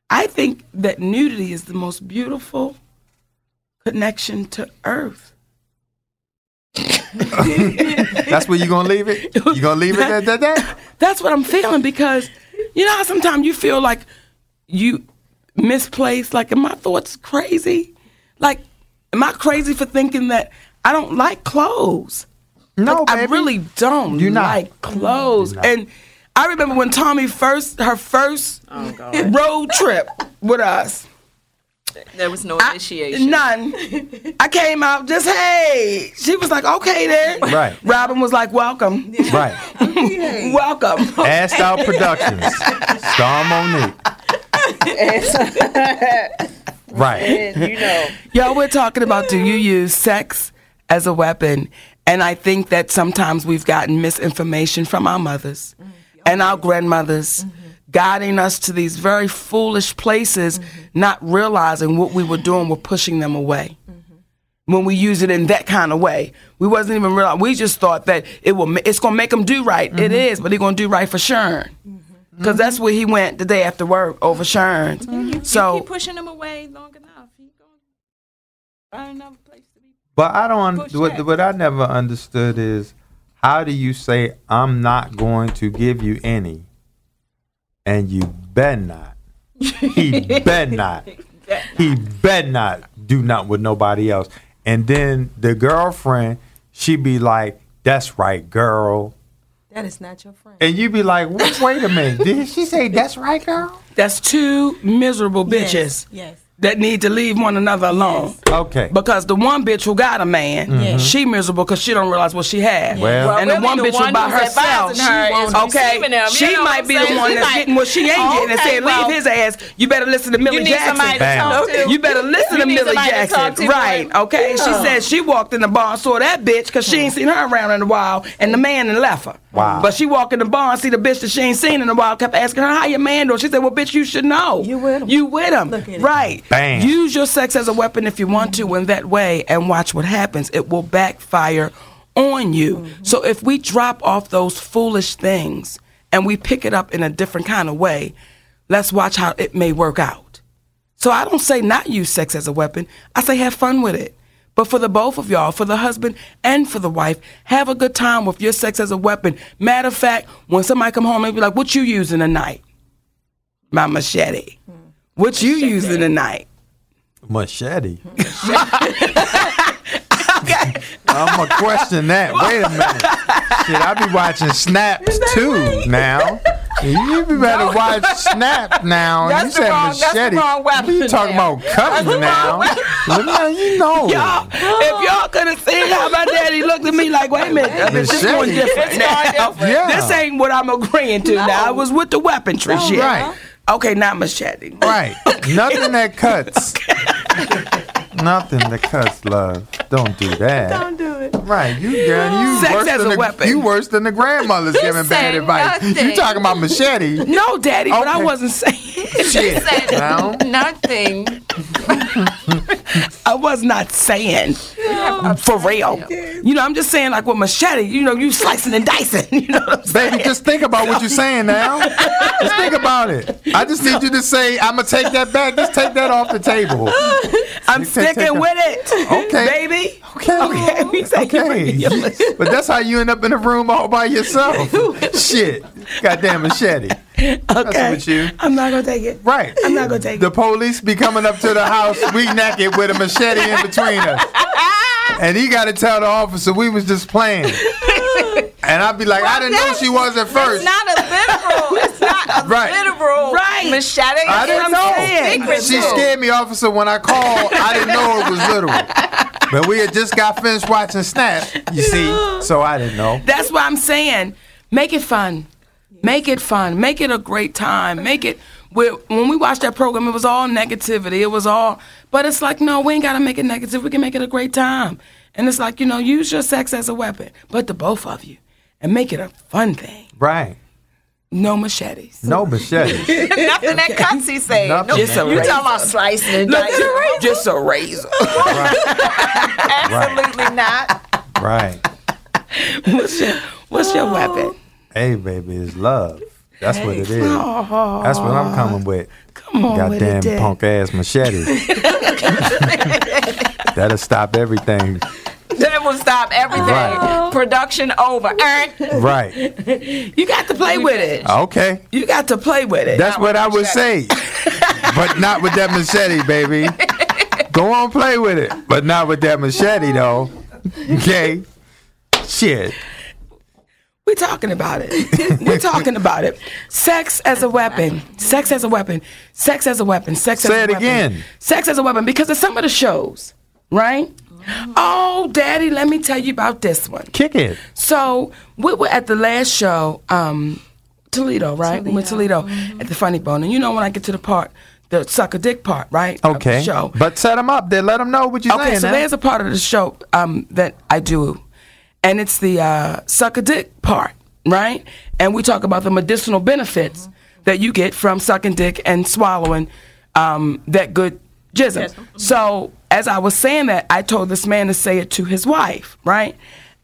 I think that nudity is the most beautiful connection to Earth. That's where you're gonna leave it. You're gonna leave it at that? that? That's what I'm feeling because you know how sometimes you feel like you misplaced. Like, my thoughts crazy? Like, am I crazy for thinking that I don't like clothes? No, Like, I really don't You're not. like clothes. And I remember when Tommy first her first oh, road trip with us. There was no I- initiation. none. I came out just hey. She was like, okay then. Right. Robin was like, welcome, Right. welcome. Assed Out Productions. Star Monique. Right. And you know, Yo, we're talking about do you use sex as a weapon? And I think that sometimes we've gotten misinformation from our mothers mm-hmm. and our grandmothers, mm-hmm. guiding us to these very foolish places, mm-hmm. not realizing what we were doing, we're pushing them away. When we use it in that kind of way, we wasn't even real. We just thought that it will. It's gonna make them do right. It is, but he gonna do right for Sharon, because that's where he went the day after work over Sharon. So Keep pushing him away long enough. He gonna find another place to be. But I don't. Push What, what I never understood is how do you say I'm not going to give you any, and you bet not. He bet not. He bet not do nothing with nobody else. And then the girlfriend, she be like, "That's right, girl," that is not your friend. and you'd be like, "Wait, wait a minute, did she say that's right, girl?" that's two miserable bitches. Yes. That need to leave one another alone. Okay. Because the one bitch who got a man, mm-hmm. she miserable because she don't realize what she had. Well- Well, and the one the bitch one who by herself, her is okay, receiving them. You she know might I'm be the one She's that's like, getting what she ain't getting and okay, saying, well, leave his ass. You better listen to Millie need Jackson. somebody to talk to. You better listen You to Millie somebody to Jackson. to, right, boy. okay? She said she walked in the bar and saw that bitch because she ain't seen her around in a while and the man and left her. Wow. But she walked in the bar and see the bitch that she ain't seen in a while, kept asking her, how your man doing? She said, well, bitch, you should know. You with him. You with him. Look at. Right. Bam. Use your sex as a weapon if you want to in that way and watch what happens. It will backfire on you. Mm-hmm. So if we drop off those foolish things and we pick it up in a different kind of way, let's watch how it may work out. So I don't say not use sex as a weapon. I say have fun with it. But for the both of y'all, for the husband and for the wife, have a good time with your sex as a weapon. Matter of fact, when somebody come home and be like, "What you using tonight?" My machete. What you using tonight? Machete. I'm gonna question that. Wait a minute. Shit, I be watching Snaps too now. You be better watch Snap now. That's you the said wrong- that's the machete. wrong weapon You talking now. about cutting now? Let me, you know. Y'all, if y'all could have seen how my daddy looked at me like, wait a minute, this is going Machete. different It's now. different. Yeah. This ain't what I'm agreeing to now. I was with the weaponry shit. Right. Okay, not machete. Right. Nothing that cuts. Nothing that cuts, love. Don't do that. Don't do it. Right, you girl, you Sex worse as than a the, weapon. You worse than the grandmothers giving bad said advice. nothing. You talking about machete? No, daddy, but I Okay. wasn't saying. Shit. Now, Nothing. I was not saying for real. You know, I'm just saying like with machete. You know, you slicing and dicing. You know what I'm saying? baby, just think about what you're saying now. Just think about it. I just need you to say, "I'm gonna take that back." Just take that off the table. I'm You sticking with it. Okay. baby. Okay. Okay. We Okay. but that's how you end up in a room all by yourself. Shit. Goddamn machete. Okay. with you. I'm not gonna take it. Right. I'm not gonna take The it. The police be coming up to the house, we naked with a machete in between us. And he got to tell the officer we was just playing. And I'd be like, I didn't know she was at first. It's first. not a literal. It's not a Right. literal Right. machete. I didn't what I'm know. She scared me, officer, when I called. I didn't know it was literal. But we had just got finished watching Snap, you see, so I didn't know. That's what I'm saying. Make it fun. Make it fun. Make it a great time. Make it. When we watched that program, it was all negativity. It was all, but it's like, no, we ain't gotta make it negative. We can make it a great time. And it's like, you know, use your sex as a weapon, but the both of you, and make it a fun thing. Right. No machetes. No machetes. Nothing that cuts, he said. Nothing. No, Just a you razor. talking about slicing and Look, dicing. just a razor. Absolutely not. Right. what's your What's your oh. weapon? Hey, baby, it's love. That's what it is. That's what I'm coming with. Come on with it, Goddamn punk ass machete. That'll stop everything. That will stop everything. Right. Production over. Right. You got to play with it. Okay. You got to play with it. That's what I would say. but not with that machete, baby. Go on, play with it. But not with that machete, though. Okay? Shit. We're talking about it. We're talking about it. Sex as a weapon. Sex as a weapon. Sex as a weapon. Sex as Say a it weapon. again. Sex as a weapon because of some of the shows, right? Oh, Daddy, let me tell you about this one. Kick it. So we were at the last show, um, Toledo, right? We went to Toledo at the Funny Bone, and you know when I get to the part, the sucker dick part, right? of the Okay. show. But set them up. Then let them know what you're Okay, saying. so now. there's a part of the show um, that I do, and it's the uh, a dick part, right? And we talk about the medicinal benefits that you get from sucking dick and swallowing um, that good jism. So as I was saying that, I told this man to say it to his wife, right?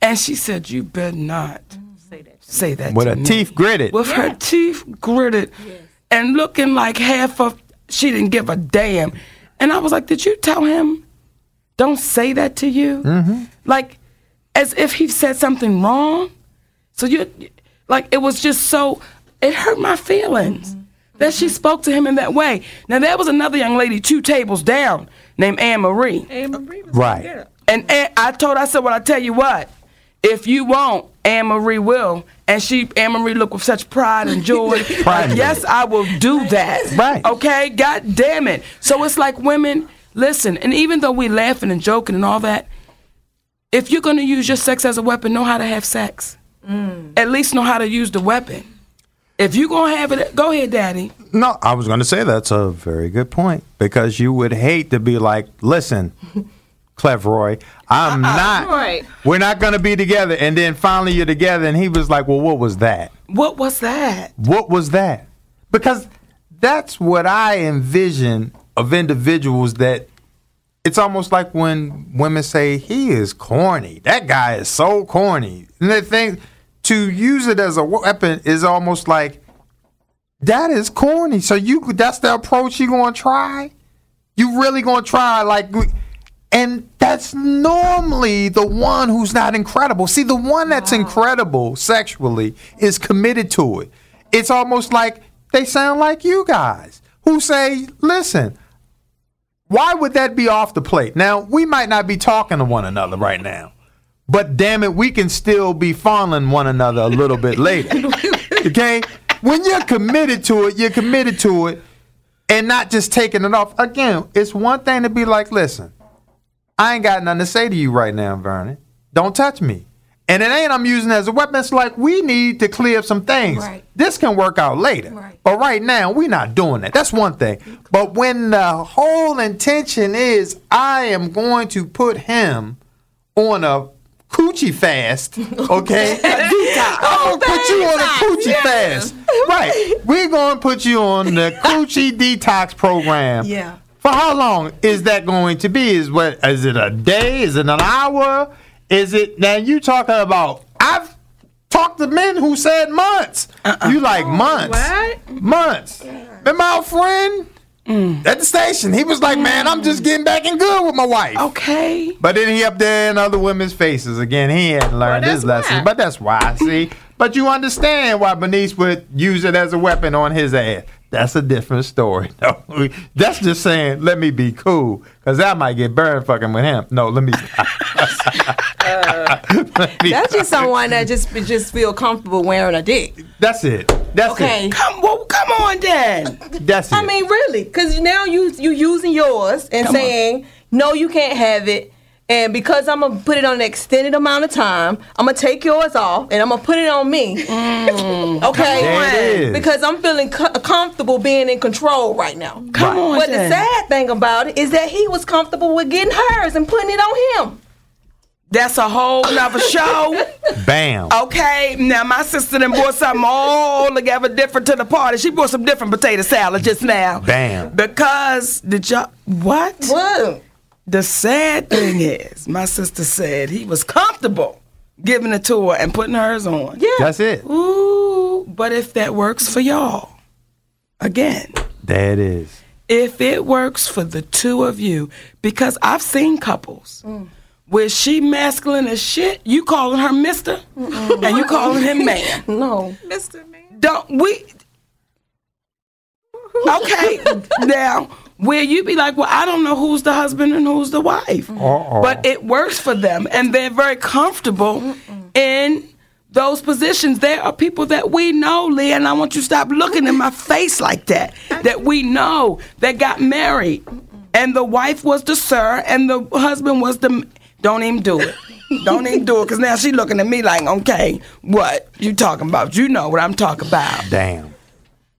And she said, "You better not say that." Say that With her me." teeth gritted. with her teeth gritted and looking like half of she didn't give a damn. And I was like, Did you tell him don't say that to you? Mm-hmm. Like as if he said something wrong. So you like it was just so it hurt my feelings that she spoke to him in that way. Now there was another young lady two tables down named Anne Marie. Anne Marie right. And, and I told her, I said, well, I tell you what, if you won't, Anne Marie will. And she, Anne Marie, looked with such pride and joy. Pride. Like, yes, I will do that. Right. Okay. God damn it. So it's like women, listen. And even though we laughing and joking and all that, if you're gonna use your sex as a weapon, know how to have sex. Mm. At least know how to use the weapon. If you're gonna have it, go ahead, Daddy. No, I was going to say that's a very good point because you would hate to be like, listen, Cleveroy, I'm uh-uh. not. Right. We're not going to be together. And then finally you're together, and he was like, well, what was that? What was that? What was that? Because that's what I envision of individuals that it's almost like when women say he is corny. That guy is so corny. And they think to use it as a weapon is almost like that is corny. So you that's the approach you're going to try? You really going to try like and that's normally the one who's not incredible. See, the one that's incredible sexually is committed to it. It's almost like they sound like you guys who say, listen, why would that be off the plate? Now, we might not be talking to one another right now, but damn it, we can still be fondling one another a little bit later. Okay? When you're committed to it, you're committed to it and not just taking it off. Again, it's one thing to be like, listen, I ain't got nothing to say to you right now, Vernon. Don't touch me. And it ain't I'm using it as a weapon. It's like we need to clear up some things. Right. This can work out later. Right. But right now, we're not doing that. That's one thing. But when the whole intention is I am going to put him on a coochie fast, okay? I'm gonna put you on a coochie fast. Right. We're gonna put you on the coochie detox program. Yeah. For how long is that going to be? Is what is it a day? Is it an hour? Is it now you talking about I've talked to men who said months. Uh-uh. You like oh, months. What? Months. Remember our friend mm. at the station? He was like, mm. Man, I'm just getting back in good with my wife. Okay. But then he up there in other women's faces again. He hadn't learned Well, his lesson. why. But that's why. See. But you understand why Bernice would use it as a weapon on his ass. That's a different story. No, that's just saying, let me be cool, because I might get burned fucking with him. No, let me. Let That's just someone that just just feel comfortable wearing a dick. That's it. That's Okay. it. Come, well, come on, then. That's it. I mean, really, because now you you using yours and Come on. saying no, you can't have it. And because I'm gonna put it on an extended amount of time, I'm gonna take yours off and I'm gonna put it on me. Mm. okay, There it is. because I'm feeling co- uh, comfortable being in control right now. Come on, But the sad thing about it is that he was comfortable with getting hers and putting it on him. That's a whole nother show. Bam. Okay, now my sister then brought something all together different to the party. She brought some different potato salad just now. Bam. Because the job, what? What? The sad thing is, my sister said he was comfortable giving it to her and putting hers on. Yeah. That's it. Ooh, but if that works for y'all, again, That is. if it works for the two of you, because I've seen couples mm. Where she masculine as shit, you calling her Mister, and you calling him man. No. Mr. Man. Don't we? Okay, now where you be like, well, I don't know who's the husband and who's the wife, Uh-oh. but it works for them, and they're very comfortable in those positions. There are people that we know, Lee, and I want you to stop looking in my face like that. That we know that got married, and the wife was the sir, and the husband was the. Don't even do it. Don't even do it, cause now she looking at me like, okay, what you talking about? You know what I'm talking about. Damn.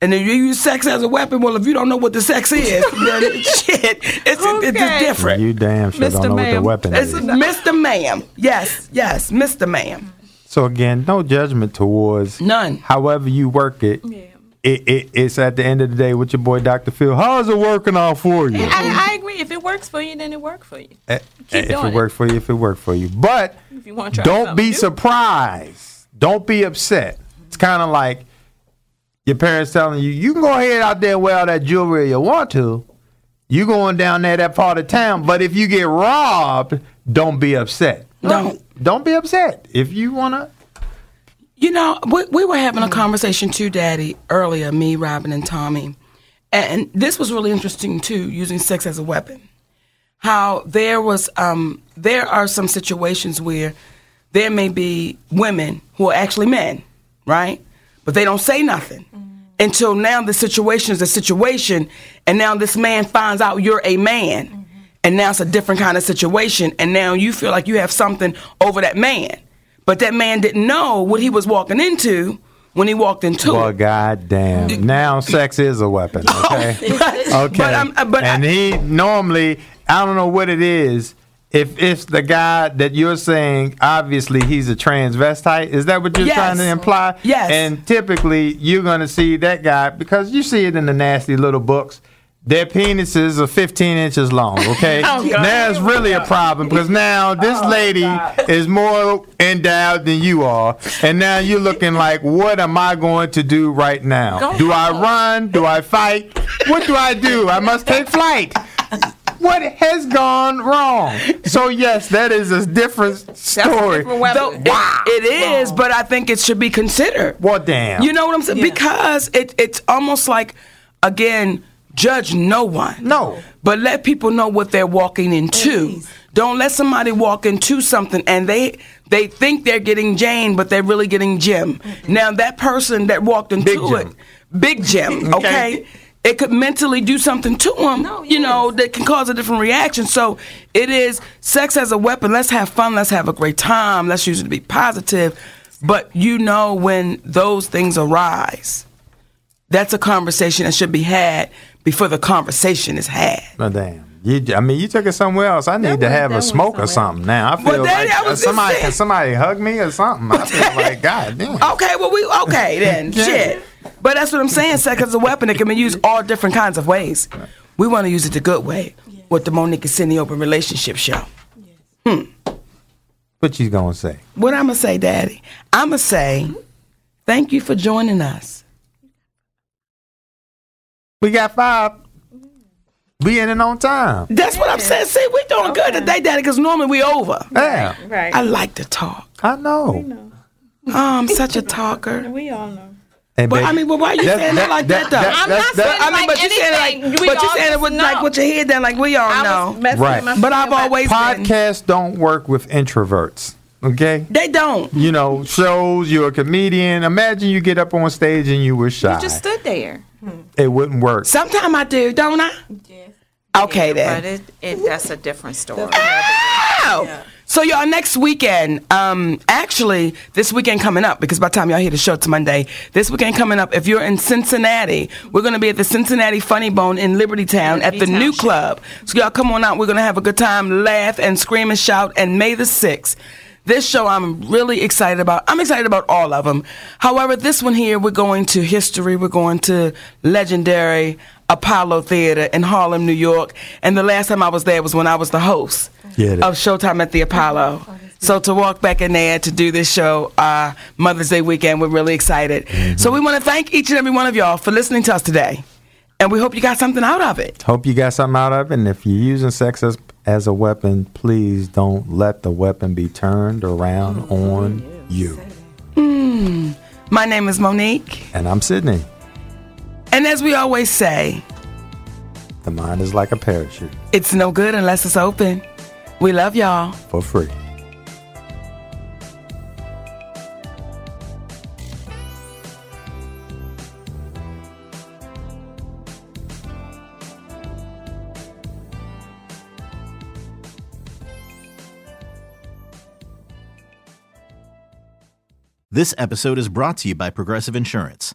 And then you use sex as a weapon, well, if you don't know what the sex is, then shit, it's, it's Okay. different. You damn sure Mr. don't know what the weapon It's is. Mr. Ma'am. Yes, yes, Mr. Ma'am. So again, no judgment towards None. However you work it, it, it it's at the end of the day with your boy Dr. Phil. How's it working out for you? I, I agree. If it works for you, then it works for you. Eh, Keep eh, if doing it it. worked for you, if it worked for you. But If you want don't be new. surprised. Don't be upset. It's kind of like your parents telling you, you can go ahead out there and wear all that jewelry you want to. You going down there that part of town, but if you get robbed, don't be upset. Don't. Don't be upset. If you wanna You know, we, we were having a conversation too, Daddy, earlier, me, Robin, and Tommy. And this was really interesting too, using sex as a weapon. How there was, um, there are some situations where there may be women who are actually men, right? But they don't say nothing until now the situation is a situation, and now this man finds out you're a man, and now it's a different kind of situation, and now you feel like you have something over that man. But that man didn't know what he was walking into when he walked into Well, it. goddamn. Now sex is a weapon. Okay. okay. But I'm- but and I- he normally, I don't know what it is. If it's the guy that you're saying, obviously he's a transvestite. Is that what you're Yes. trying to imply? Yes. And typically you're gonna see that guy because you see it in the nasty little books. Their penises are 15 inches long. Okay. Oh, God. now it's really a problem because now this oh, lady is more endowed than you are, and now you're looking like, what am I going to do right now? Go do I run? Do I fight? What do I do? I must take flight. What has gone wrong? So yes, that is a different story. different weapon. Though it- it is, but I think it should be considered. Well, damn. You know what I'm saying? Because it, it's almost like, again, judge no one. No. But let people know what they're walking into. Don't let somebody walk into something and they they think they're getting Jane, but they're really getting Jim. Now that person that walked into Big it, big Jim, okay. It could mentally do something to them, No, you know, that can cause a different reaction. So it is sex as a weapon. Let's have fun. Let's have a great time. Let's use it to be positive. But you know when those things arise, that's a conversation that should be had before the conversation is had. Well, damn. You, I mean, you took it somewhere else. I need to have a went smoke or something now. I feel Well, Daddy, like I was uh, just somebody saying- can somebody hug me or something. I feel like God damn. Okay, well we okay then. Shit. But that's what I'm saying. Sex as a weapon. It can be used all different kinds of ways. We want to use it the good way with the Monique and Sidney Open Relationship Show. Hmm. What you gonna say? What I'm gonna say, Daddy? I'm gonna say, thank you for joining us. We got five. We in it on time. That's what I'm saying. See, we doing good today, Daddy, because normally we over. Yeah, Right. I like to talk. I know. Oh, I'm such a talker. we all know. Hey, But baby, I mean, well, why you that- saying that, that- like that- that, though? that- I'm not that- saying I mean, like but you saying it like, anything. We but you all saying it just with know. like with your head down, like we all I know. was Right. my But I've friend, always been. Podcasts don't work with introverts. Okay. They don't. You know, shows. You're a comedian. Imagine you get up on stage and you were shy. You just stood there. it wouldn't work. Sometimes I do, don't I? Yes. Okay then. But it, it that's a different story. Wow. So y'all next weekend, um, actually this weekend coming up because by the time y'all hear the show it's Monday. This weekend coming up, if you're in Cincinnati, we're gonna be at the Cincinnati Funny Bone in Liberty Town at the Liberty new Town. club. So y'all come on out. We're gonna have a good time, laugh and scream and shout. And May the sixth. This show I'm really excited about. I'm excited about all of them. However, this one here, we're going to history. We're going to legendary Apollo Theater in Harlem, New York. And the last time I was there was when I was the host Get it. of Showtime at the Apollo. So to walk back in there to do this show, uh, Mother's Day weekend, we're really excited. So we want to thank each and every one of y'all for listening to us today, and we hope you got something out of it. Hope you got something out of it. And if you're using sex as, as a weapon, please don't let the weapon be turned around on you. Mm. My name is Monique, And I'm Sidney. And as we always say, The mind is like a parachute it's no good unless it's open. We love y'all. for free. This episode is brought to you by Progressive Insurance.